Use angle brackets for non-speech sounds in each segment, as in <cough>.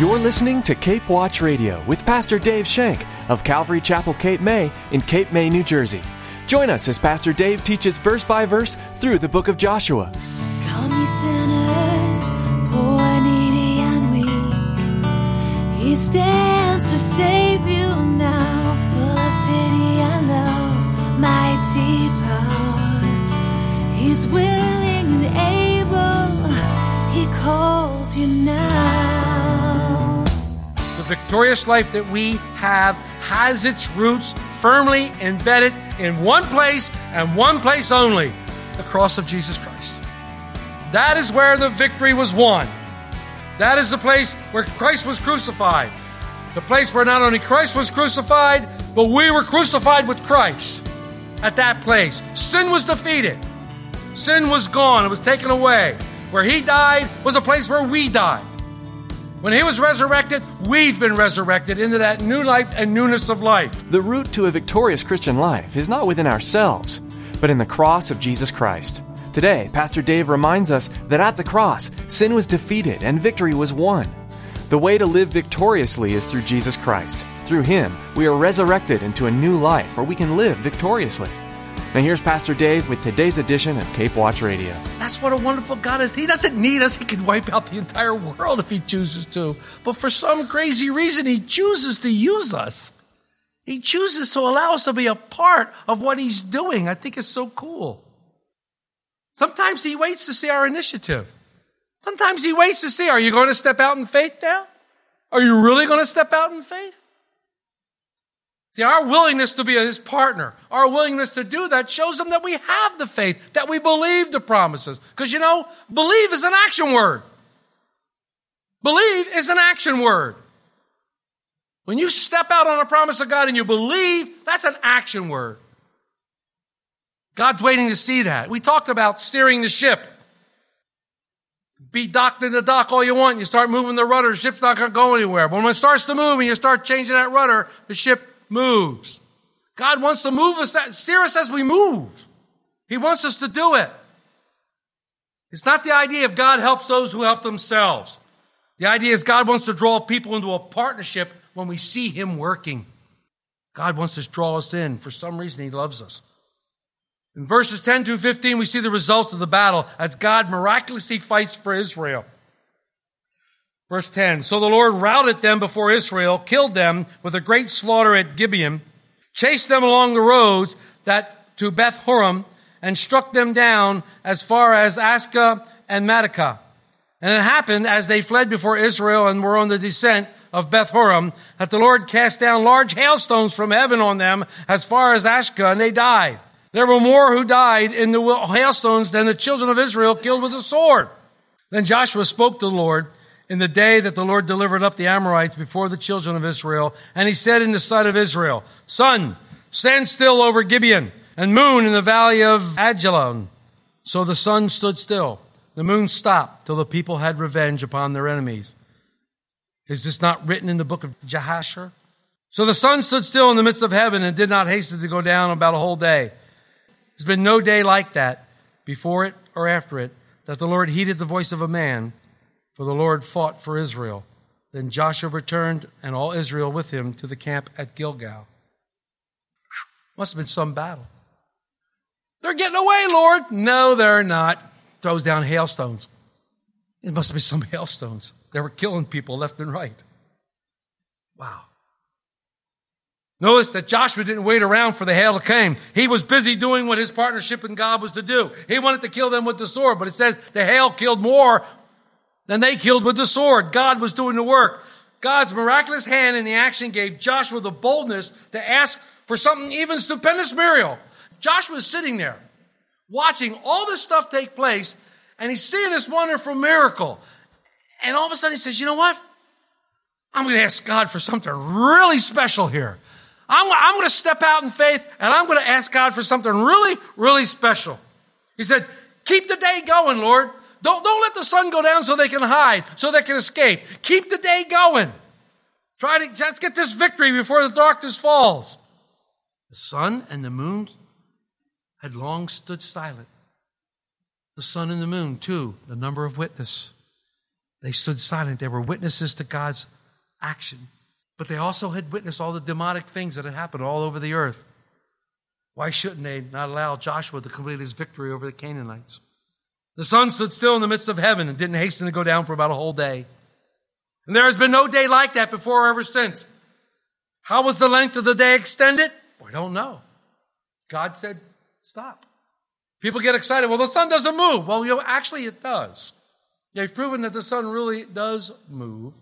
You're listening to Cape Watch Radio with Pastor Dave Shank of Calvary Chapel, Cape May in Cape May, New Jersey. Join us as Pastor Dave teaches verse by verse through the book of Joshua. Come, ye sinners, poor, needy, and weak. He stands to save you now, full of pity and love, mighty power. He's willing and able. He calls you now. Victorious life that we have has its roots firmly embedded in one place and one place only the cross of Jesus Christ. That is where the victory was won. That is the place where Christ was crucified. The place where not only Christ was crucified, but we were crucified with Christ. At that place, sin was defeated. Sin was gone, it was taken away. Where he died was a place where we died. When he was resurrected, we've been resurrected into that new life and newness of life. The route to a victorious Christian life is not within ourselves, but in the cross of Jesus Christ. Today, Pastor Dave reminds us that at the cross, sin was defeated and victory was won. The way to live victoriously is through Jesus Christ. Through him, we are resurrected into a new life where we can live victoriously. Now, here's Pastor Dave with today's edition of Cape Watch Radio. That's what a wonderful God is. He doesn't need us. He can wipe out the entire world if he chooses to. But for some crazy reason, he chooses to use us. He chooses to allow us to be a part of what he's doing. I think it's so cool. Sometimes he waits to see our initiative. Sometimes he waits to see, are you going to step out in faith now? Are you really going to step out in faith? See, our willingness to be his partner, our willingness to do that shows him that we have the faith, that we believe the promises. Because you know, believe is an action word. Believe is an action word. When you step out on a promise of God and you believe, that's an action word. God's waiting to see that. We talked about steering the ship. Be docked in the dock all you want. You start moving the rudder, the ship's not going to go anywhere. But when it starts to move and you start changing that rudder, the ship moves. God wants to move us, steer us as we move. He wants us to do it. It's not the idea of God helps those who help themselves. The idea is God wants to draw people into a partnership when we see Him working. God wants to draw us in. For some reason, He loves us. In verses 10 to 15, we see the results of the battle as God miraculously fights for Israel. Verse 10 So the Lord routed them before Israel, killed them with a great slaughter at Gibeon, chased them along the roads that to Beth and struck them down as far as Azekah and Makkedah. And it happened as they fled before Israel and were on the descent of Beth that the Lord cast down large hailstones from heaven on them as far as Azekah, and they died. There were more who died in the hailstones than the children of Israel killed with the sword. Then Joshua spoke to the Lord in the day that the Lord delivered up the Amorites before the children of Israel. And he said in the sight of Israel, Sun, stand still over Gibeon, and moon in the valley of Ajalon. So the sun stood still. The moon stopped till the people had revenge upon their enemies. Is this not written in the book of Jasher? So the sun stood still in the midst of heaven and did not hasten to go down about a whole day. There's been no day like that, before it or after it, that the Lord heeded the voice of a man for the Lord fought for Israel. Then Joshua returned and all Israel with him to the camp at Gilgal. Must have been some battle. They're getting away, Lord. No, they're not. Throws down hailstones. It must have been some <laughs> hailstones. They were killing people left and right. Wow. Notice that Joshua didn't wait around for the hail to come. He was busy doing what his partnership in God was to do. He wanted to kill them with the sword, but it says the hail killed more then they killed with the sword. God was doing the work. God's miraculous hand in the action gave Joshua the boldness to ask for something even stupendous miracle. Joshua is sitting there watching all this stuff take place and he's seeing this wonderful miracle. And all of a sudden he says, you know what? I'm going to ask God for something really special here. I'm, I'm going to step out in faith and I'm going to ask God for something really, really special. He said, keep the day going, Lord. Don't, don't let the sun go down so they can hide, so they can escape. Keep the day going. Try to, let's get this victory before the darkness falls. The sun and the moon had long stood silent. The sun and the moon, too, the number of witness. They stood silent. They were witnesses to God's action. But they also had witnessed all the demonic things that had happened all over the earth. Why shouldn't they not allow Joshua to complete his victory over the Canaanites? The sun stood still in the midst of heaven and didn't hasten to go down for about a whole day. And there has been no day like that before or ever since. How was the length of the day extended? We don't know. God said, stop. People get excited. Well, the sun doesn't move. Well, you know, actually it does. They've proven that the sun really does move.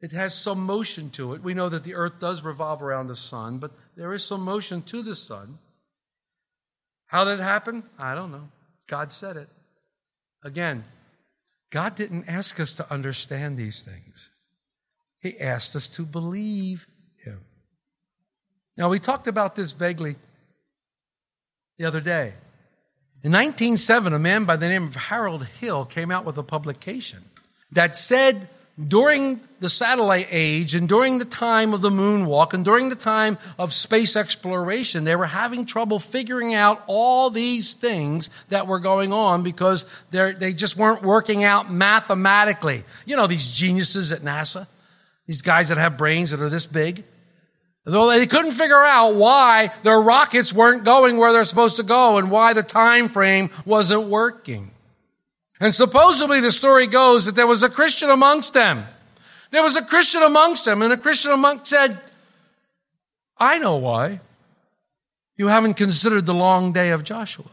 It has some motion to it. We know that the earth does revolve around the sun, but there is some motion to the sun. How did it happen? I don't know. God said it. Again, God didn't ask us to understand these things. He asked us to believe Him. Now, we talked about this vaguely the other day. In 1907, a man by the name of Harold Hill came out with a publication that said during the satellite age and during the time of the moonwalk and during the time of space exploration, they were having trouble figuring out all these things that were going on because they just weren't working out mathematically. You know, these geniuses at NASA, these guys that have brains that are this big. They couldn't figure out why their rockets weren't going where they're supposed to go and why the time frame wasn't working. And supposedly the story goes that there was a Christian amongst them. There was a Christian amongst them, and a Christian amongst said, I know why. You haven't considered the long day of Joshua,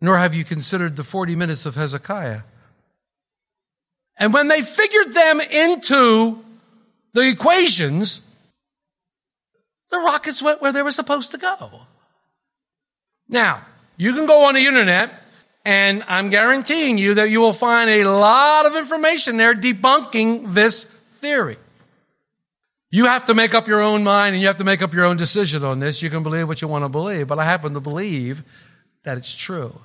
nor have you considered the 40 minutes of Hezekiah. And when they figured them into the equations, the rockets went where they were supposed to go. Now, you can go on the internet and I'm guaranteeing you that you will find a lot of information there debunking this theory. You have to make up your own mind and you have to make up your own decision on this. You can believe what you want to believe, but I happen to believe that it's true.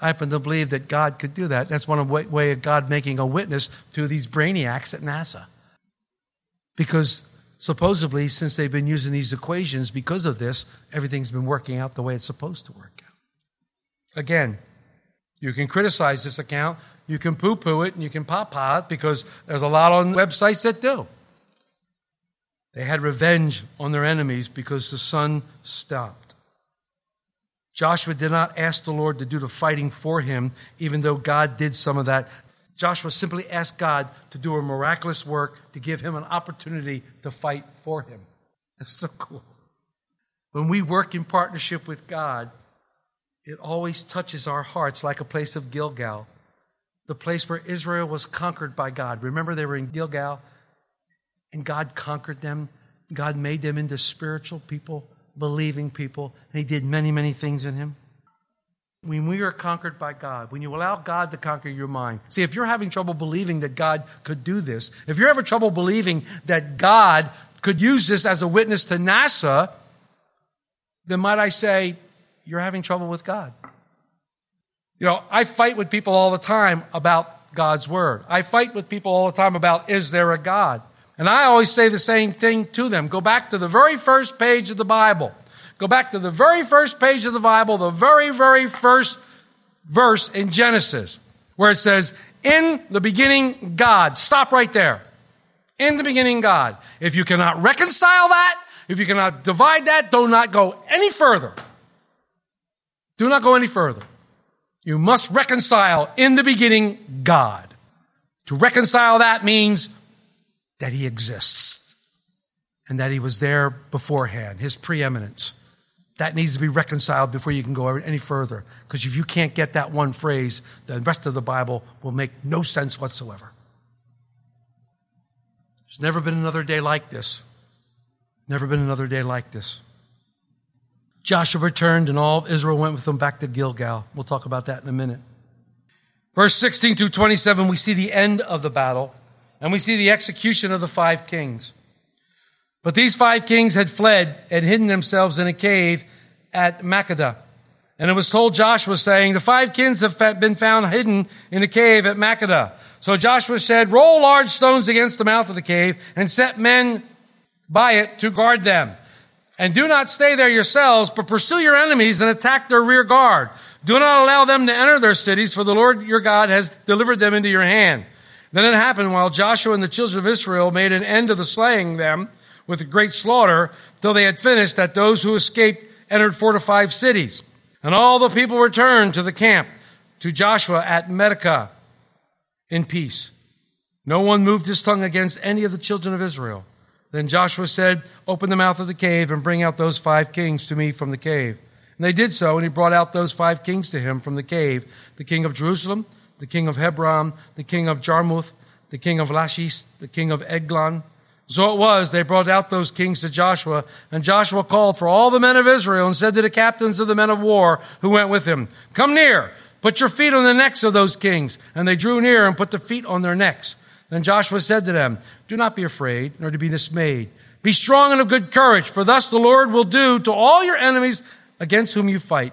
I happen to believe that God could do that. That's one way of God making a witness to these brainiacs at NASA. Because supposedly, since they've been using these equations, because of this, everything's been working out the way it's supposed to work out. Again, you can criticize this account, you can poo poo it, and you can pop it because there's a lot on websites that do. They had revenge on their enemies because the sun stopped. Joshua did not ask the Lord to do the fighting for him, even though God did some of that. Joshua simply asked God to do a miraculous work to give him an opportunity to fight for him. That's so cool. When we work in partnership with God, it always touches our hearts like a place of Gilgal, the place where Israel was conquered by God. Remember, they were in Gilgal and God conquered them. God made them into spiritual people, believing people, and He did many, many things in Him. When we are conquered by God, when you allow God to conquer your mind. See, if you're having trouble believing that God could do this, if you're having trouble believing that God could use this as a witness to NASA, then might I say, you're having trouble with God. You know, I fight with people all the time about God's word. I fight with people all the time about is there a God? And I always say the same thing to them. Go back to the very first page of the Bible. Go back to the very first page of the Bible, the very, very first verse in Genesis, where it says, In the beginning, God. Stop right there. In the beginning, God. If you cannot reconcile that, if you cannot divide that, do not go any further. Do not go any further. You must reconcile in the beginning God. To reconcile that means that He exists and that He was there beforehand, His preeminence. That needs to be reconciled before you can go any further. Because if you can't get that one phrase, the rest of the Bible will make no sense whatsoever. There's never been another day like this. Never been another day like this. Joshua returned and all of Israel went with him back to Gilgal. We'll talk about that in a minute. Verse 16 through 27, we see the end of the battle and we see the execution of the five kings. But these five kings had fled and hidden themselves in a cave at Makkedah. And it was told Joshua saying, the five kings have been found hidden in a cave at Makkedah. So Joshua said, roll large stones against the mouth of the cave and set men by it to guard them. And do not stay there yourselves, but pursue your enemies and attack their rear guard. Do not allow them to enter their cities, for the Lord your God has delivered them into your hand. Then it happened while Joshua and the children of Israel made an end of the slaying them with a great slaughter, till they had finished, that those who escaped entered fortified cities. And all the people returned to the camp, to Joshua at Medekah, in peace. No one moved his tongue against any of the children of Israel. Then Joshua said, Open the mouth of the cave and bring out those five kings to me from the cave. And they did so, and he brought out those five kings to him from the cave the king of Jerusalem, the king of Hebron, the king of Jarmuth, the king of Lachish, the king of Eglon. So it was, they brought out those kings to Joshua, and Joshua called for all the men of Israel and said to the captains of the men of war who went with him, Come near, put your feet on the necks of those kings. And they drew near and put their feet on their necks. Then Joshua said to them, Do not be afraid, nor to be dismayed. Be strong and of good courage, for thus the Lord will do to all your enemies against whom you fight.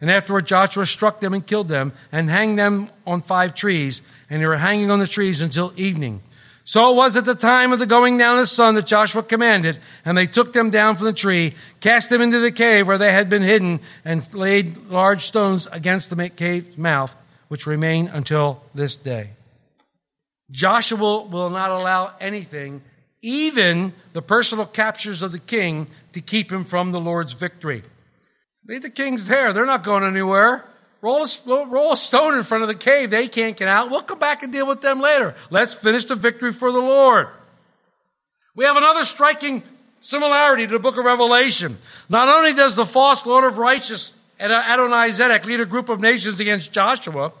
And afterward Joshua struck them and killed them, and hanged them on five trees, and they were hanging on the trees until evening. So it was at the time of the going down of the sun that Joshua commanded, and they took them down from the tree, cast them into the cave where they had been hidden, and laid large stones against the cave's mouth, which remain until this day. Joshua will not allow anything, even the personal captures of the king, to keep him from the Lord's victory. Leave the kings there. They're not going anywhere. Roll a, roll a stone in front of the cave. They can't get out. We'll come back and deal with them later. Let's finish the victory for the Lord. We have another striking similarity to the book of Revelation. Not only does the false Lord of righteous Adonai Zedek lead a group of nations against Joshua,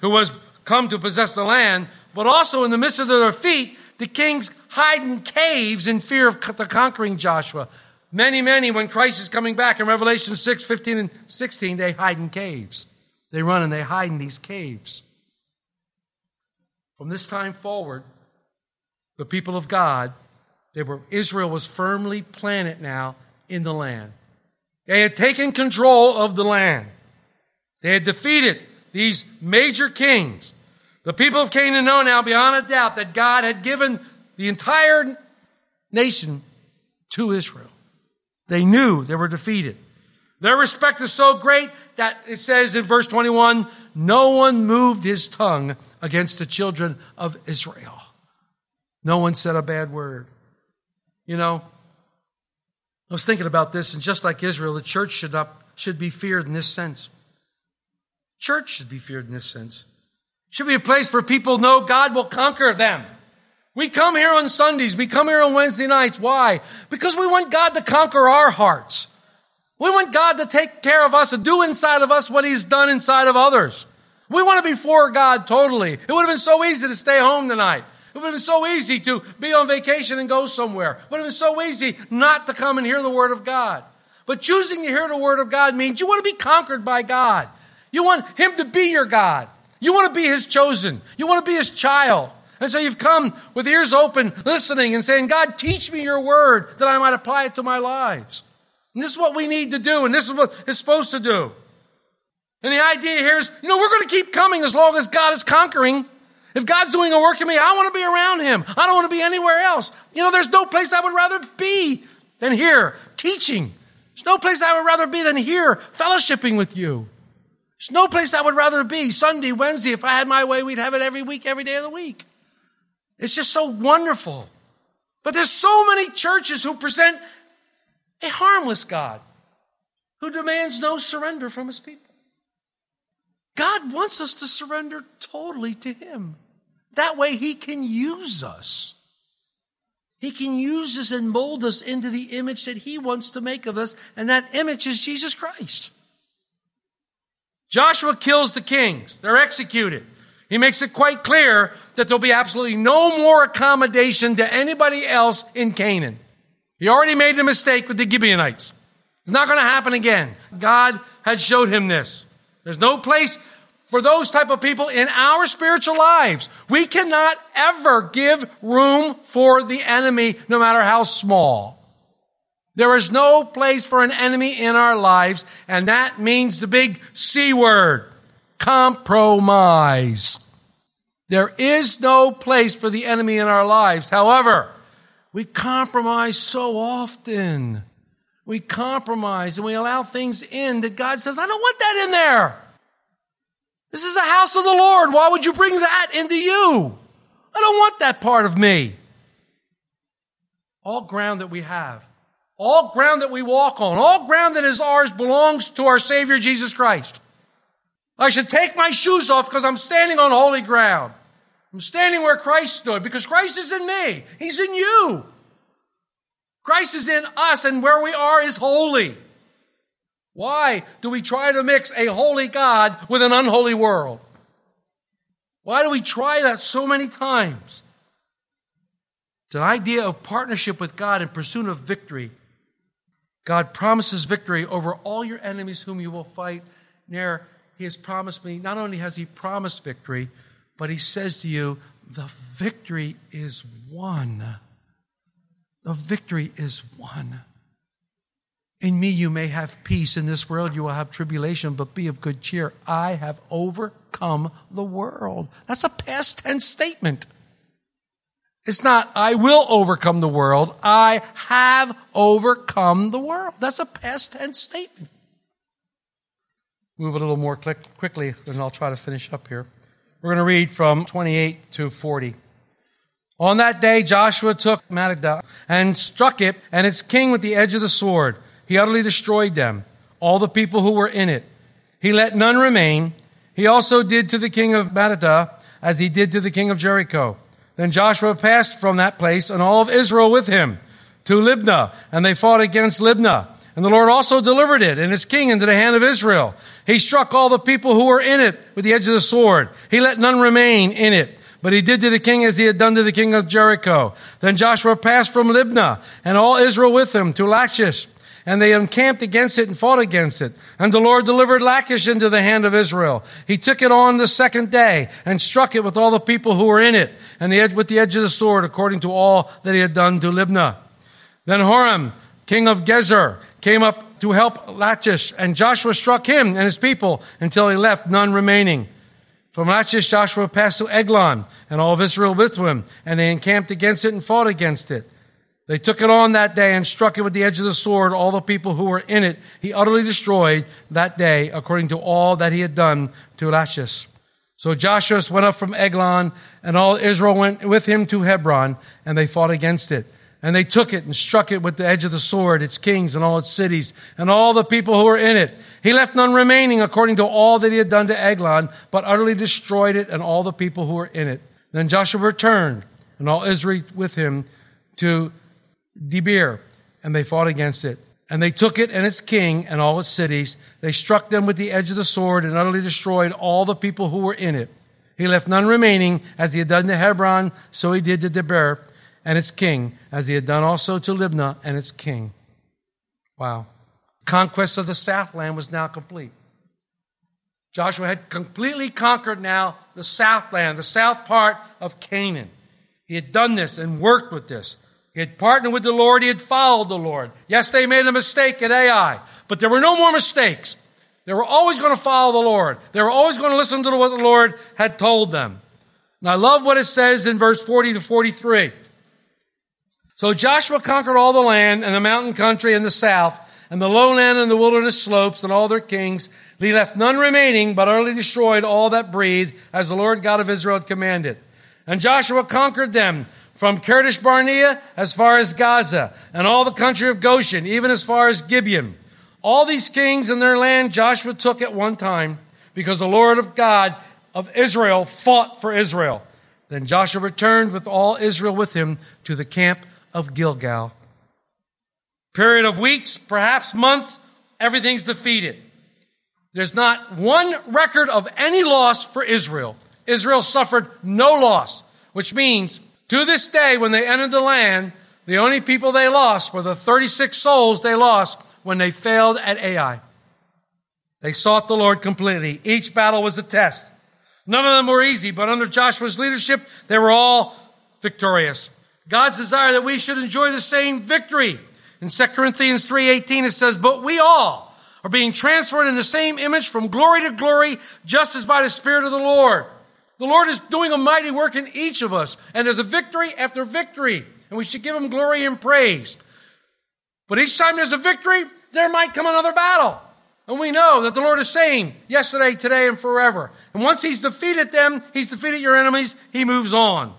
who was come to possess the land, but also in the midst of their feet, the kings hide in caves in fear of the conquering Joshua. Many, many, when Christ is coming back in Revelation 6, 15, and 16, they hide in caves. They run and they hide in these caves. From this time forward, the people of God, they were, Israel was firmly planted now in the land. They had taken control of the land. They had defeated these major kings. The people of Canaan know now beyond a doubt that God had given the entire nation to Israel. They knew they were defeated. Their respect is so great that it says in verse 21, no one moved his tongue against the children of Israel. No one said a bad word. You know, I was thinking about this, and just like Israel, the church should, not, should be feared in this sense. Church should be feared in this sense. Should be a place where people know God will conquer them. We come here on Sundays. We come here on Wednesday nights. Why? Because we want God to conquer our hearts. We want God to take care of us and do inside of us what He's done inside of others. We want to be for God totally. It would have been so easy to stay home tonight. It would have been so easy to be on vacation and go somewhere. It would have been so easy not to come and hear the Word of God. But choosing to hear the Word of God means you want to be conquered by God. You want Him to be your God. You want to be his chosen. You want to be his child. And so you've come with ears open, listening and saying, God, teach me your word that I might apply it to my lives. And this is what we need to do, and this is what it's supposed to do. And the idea here is, you know, we're going to keep coming as long as God is conquering. If God's doing a work in me, I want to be around Him. I don't want to be anywhere else. You know, there's no place I would rather be than here, teaching. There's no place I would rather be than here, fellowshipping with you. There's no place I would rather be. Sunday, Wednesday, if I had my way, we'd have it every week, every day of the week. It's just so wonderful. But there's so many churches who present a harmless God who demands no surrender from his people. God wants us to surrender totally to him. That way he can use us. He can use us and mold us into the image that he wants to make of us, and that image is Jesus Christ. Joshua kills the kings. They're executed. He makes it quite clear that there'll be absolutely no more accommodation to anybody else in Canaan. He already made the mistake with the Gibeonites. It's not going to happen again. God had showed him this. There's no place for those type of people in our spiritual lives. We cannot ever give room for the enemy, no matter how small. There is no place for an enemy in our lives, and that means the big C word compromise. There is no place for the enemy in our lives. However, we compromise so often. We compromise and we allow things in that God says, I don't want that in there. This is the house of the Lord. Why would you bring that into you? I don't want that part of me. All ground that we have, all ground that we walk on, all ground that is ours belongs to our Savior Jesus Christ. I should take my shoes off because I'm standing on holy ground. I'm standing where Christ stood because Christ is in me. He's in you. Christ is in us and where we are is holy. Why do we try to mix a holy God with an unholy world? Why do we try that so many times? It's an idea of partnership with God in pursuit of victory. God promises victory over all your enemies whom you will fight. Near, He has promised me, not only has He promised victory, but He says to you, the victory is won. The victory is won. In me you may have peace. In this world you will have tribulation, but be of good cheer. I have overcome the world. That's a past tense statement. It's not, I will overcome the world. I have overcome the world. That's a past tense statement. Move a little more quickly, and I'll try to finish up here. We're going to read from 28 to 40. On that day, Joshua took Makkedah and struck it and its king with the edge of the sword. He utterly destroyed them, all the people who were in it. He let none remain. He also did to the king of Makkedah as he did to the king of Jericho. Then Joshua passed from that place and all of Israel with him to Libnah, and they fought against Libnah. And the Lord also delivered it and its king into the hand of Israel. He struck all the people who were in it with the edge of the sword. He let none remain in it. But he did to the king as he had done to the king of Jericho. Then Joshua passed from Libnah and all Israel with him to Lachish and they encamped against it and fought against it. And the Lord delivered Lachish into the hand of Israel. He took it on the second day and struck it with all the people who were in it, and the edge, with the edge of the sword, according to all that he had done to Libnah. Then Horam, king of Gezer, came up to help Lachish, and Joshua struck him and his people until he left none remaining. From Lachish, Joshua passed to Eglon, and all of Israel with him, and they encamped against it and fought against it. They took it on that day and struck it with the edge of the sword, all the people who were in it. He utterly destroyed that day according to all that he had done to Lachish. So Joshua went up from Eglon and all Israel went with him to Hebron and they fought against it. And they took it and struck it with the edge of the sword, its kings and all its cities and all the people who were in it. He left none remaining according to all that he had done to Eglon, but utterly destroyed it and all the people who were in it. Then Joshua returned and all Israel with him to Debir, and they fought against it. And they took it and its king and all its cities. They struck them with the edge of the sword and utterly destroyed all the people who were in it. He left none remaining, as he had done to Hebron, so he did to Debir and its king, as he had done also to Libnah and its king. Wow. Conquest of the Southland was now complete. Joshua had completely conquered now the Southland, the south part of Canaan. He had done this and worked with this. He had partnered with the Lord. He had followed the Lord. Yes, they made a mistake at Ai, but there were no more mistakes. They were always going to follow the Lord. They were always going to listen to what the Lord had told them. And I love what it says in verse 40 to 43. So Joshua conquered all the land and the mountain country in the south and the lowland and the wilderness slopes and all their kings. He left none remaining, but utterly destroyed all that breathed, as the Lord God of Israel had commanded. And Joshua conquered them from Kadesh Barnea as far as Gaza, and all the country of Goshen, even as far as Gibeon. All these kings and their land Joshua took at one time, because the Lord of God of Israel fought for Israel. Then Joshua returned with all Israel with him to the camp of Gilgal. Period of weeks, perhaps months, everything's defeated. There's not one record of any loss for Israel. Israel suffered no loss, which means to this day, when they entered the land, the only people they lost were the 36 souls they lost when they failed at Ai. They sought the Lord completely. Each battle was a test. None of them were easy, but under Joshua's leadership, they were all victorious. God's desire that we should enjoy the same victory. In 2 Corinthians 3.18 it says, But we all are being transferred in the same image from glory to glory, just as by the Spirit of the Lord. The Lord is doing a mighty work in each of us, and there's a victory after victory, and we should give Him glory and praise. But each time there's a victory, there might come another battle. And we know that the Lord is saying yesterday, today, and forever. And once He's defeated them, He's defeated your enemies, He moves on.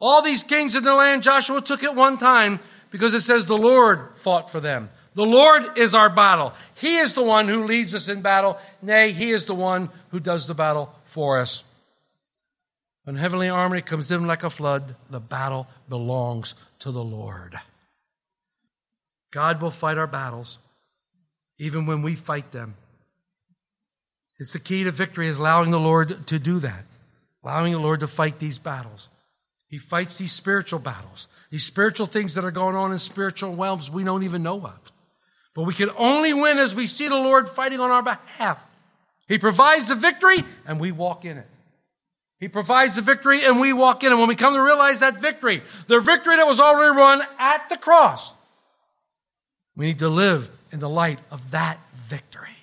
All these kings in the land, Joshua took at one time because it says the Lord fought for them. The Lord is our battle. He is the one who leads us in battle. Nay, He is the one who does the battle for us. When heavenly army comes in like a flood, the battle belongs to the Lord. God will fight our battles, even when we fight them. It's the key to victory is allowing the Lord to do that, allowing the Lord to fight these battles. He fights these spiritual battles, these spiritual things that are going on in spiritual realms we don't even know of. But we can only win as we see the Lord fighting on our behalf. He provides the victory and we walk in it. He provides the victory and we walk in. And when we come to realize that victory, the victory that was already won at the cross, we need to live in the light of that victory.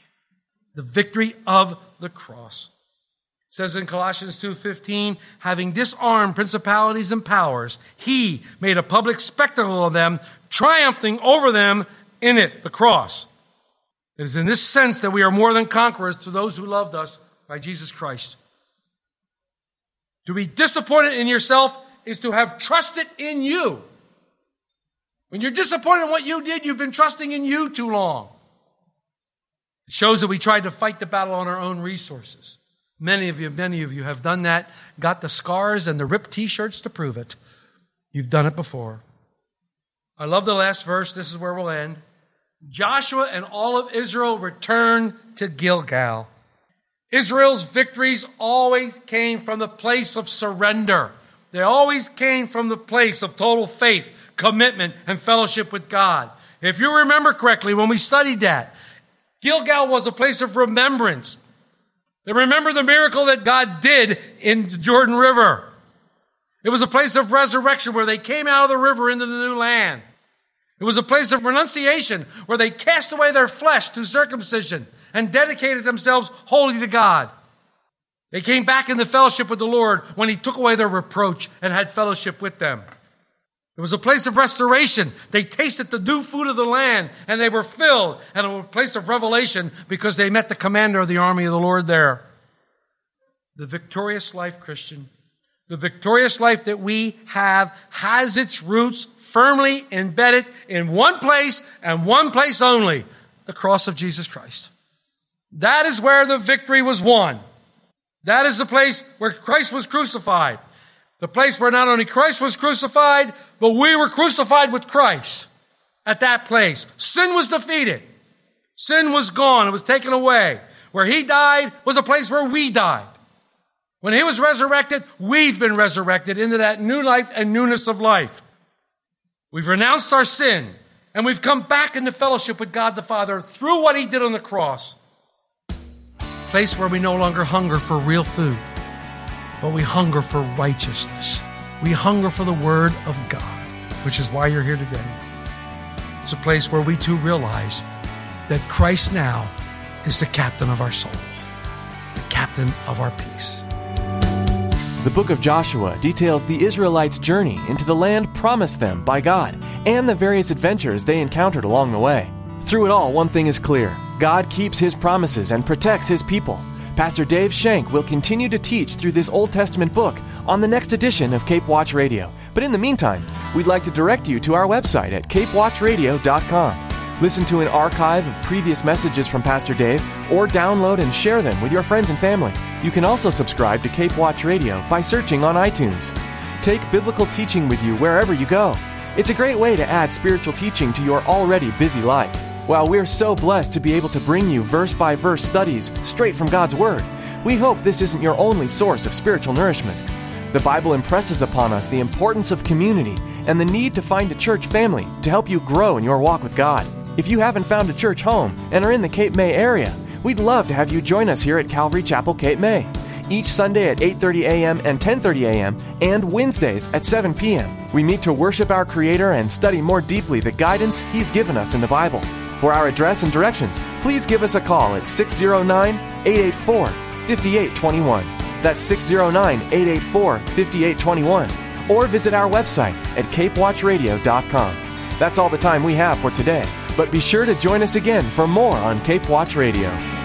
The victory of the cross. It says in Colossians 2:15, having disarmed principalities and powers, he made a public spectacle of them, triumphing over them in it, the cross. It is in this sense that we are more than conquerors to those who loved us by Jesus Christ. To be disappointed in yourself is to have trusted in you. When you're disappointed in what you did, you've been trusting in you too long. It shows that we tried to fight the battle on our own resources. Many of you, many of you have done that, got the scars and the ripped t-shirts to prove it. You've done it before. I love the last verse. This is where we'll end. Joshua and all of Israel returned to Gilgal. Israel's victories always came from the place of surrender. They always came from the place of total faith, commitment, and fellowship with God. If you remember correctly, when we studied that, Gilgal was a place of remembrance. They remember the miracle that God did in the Jordan River. It was a place of resurrection where they came out of the river into the new land. It was a place of renunciation where they cast away their flesh through circumcision and dedicated themselves wholly to God. They came back into fellowship with the Lord when He took away their reproach and had fellowship with them. It was a place of restoration. They tasted the new food of the land and they were filled. And it was a place of revelation because they met the commander of the army of the Lord there. The victorious life, Christian, the victorious life that we have has its roots firmly embedded in one place and one place only the cross of Jesus Christ. That is where the victory was won. That is the place where Christ was crucified. The place where not only Christ was crucified, but we were crucified with Christ at that place. Sin was defeated. Sin was gone. It was taken away. Where he died was a place where we died. When he was resurrected, we've been resurrected into that new life and newness of life. We've renounced our sin and we've come back into fellowship with God the Father through what he did on the cross place where we no longer hunger for real food, but we hunger for righteousness. We hunger for the Word of God, which is why you're here today. It's a place where we too realize that Christ now is the captain of our soul, the captain of our peace. The book of Joshua details the Israelites' journey into the land promised them by God and the various adventures they encountered along the way. Through it all, one thing is clear God keeps his promises and protects his people. Pastor Dave Shank will continue to teach through this Old Testament book on the next edition of Cape Watch Radio. But in the meantime, we'd like to direct you to our website at capewatchradio.com. Listen to an archive of previous messages from Pastor Dave or download and share them with your friends and family. You can also subscribe to Cape Watch Radio by searching on iTunes. Take biblical teaching with you wherever you go. It's a great way to add spiritual teaching to your already busy life. While we're so blessed to be able to bring you verse by verse studies straight from God's Word, we hope this isn't your only source of spiritual nourishment. The Bible impresses upon us the importance of community and the need to find a church family to help you grow in your walk with God. If you haven't found a church home and are in the Cape May area, we'd love to have you join us here at Calvary Chapel Cape May. Each Sunday at 8:30 a.m. and 10:30 a.m. and Wednesdays at 7 p.m. We meet to worship our creator and study more deeply the guidance he's given us in the Bible. For our address and directions, please give us a call at 609 884 5821. That's 609 884 5821. Or visit our website at capewatchradio.com. That's all the time we have for today, but be sure to join us again for more on Cape Watch Radio.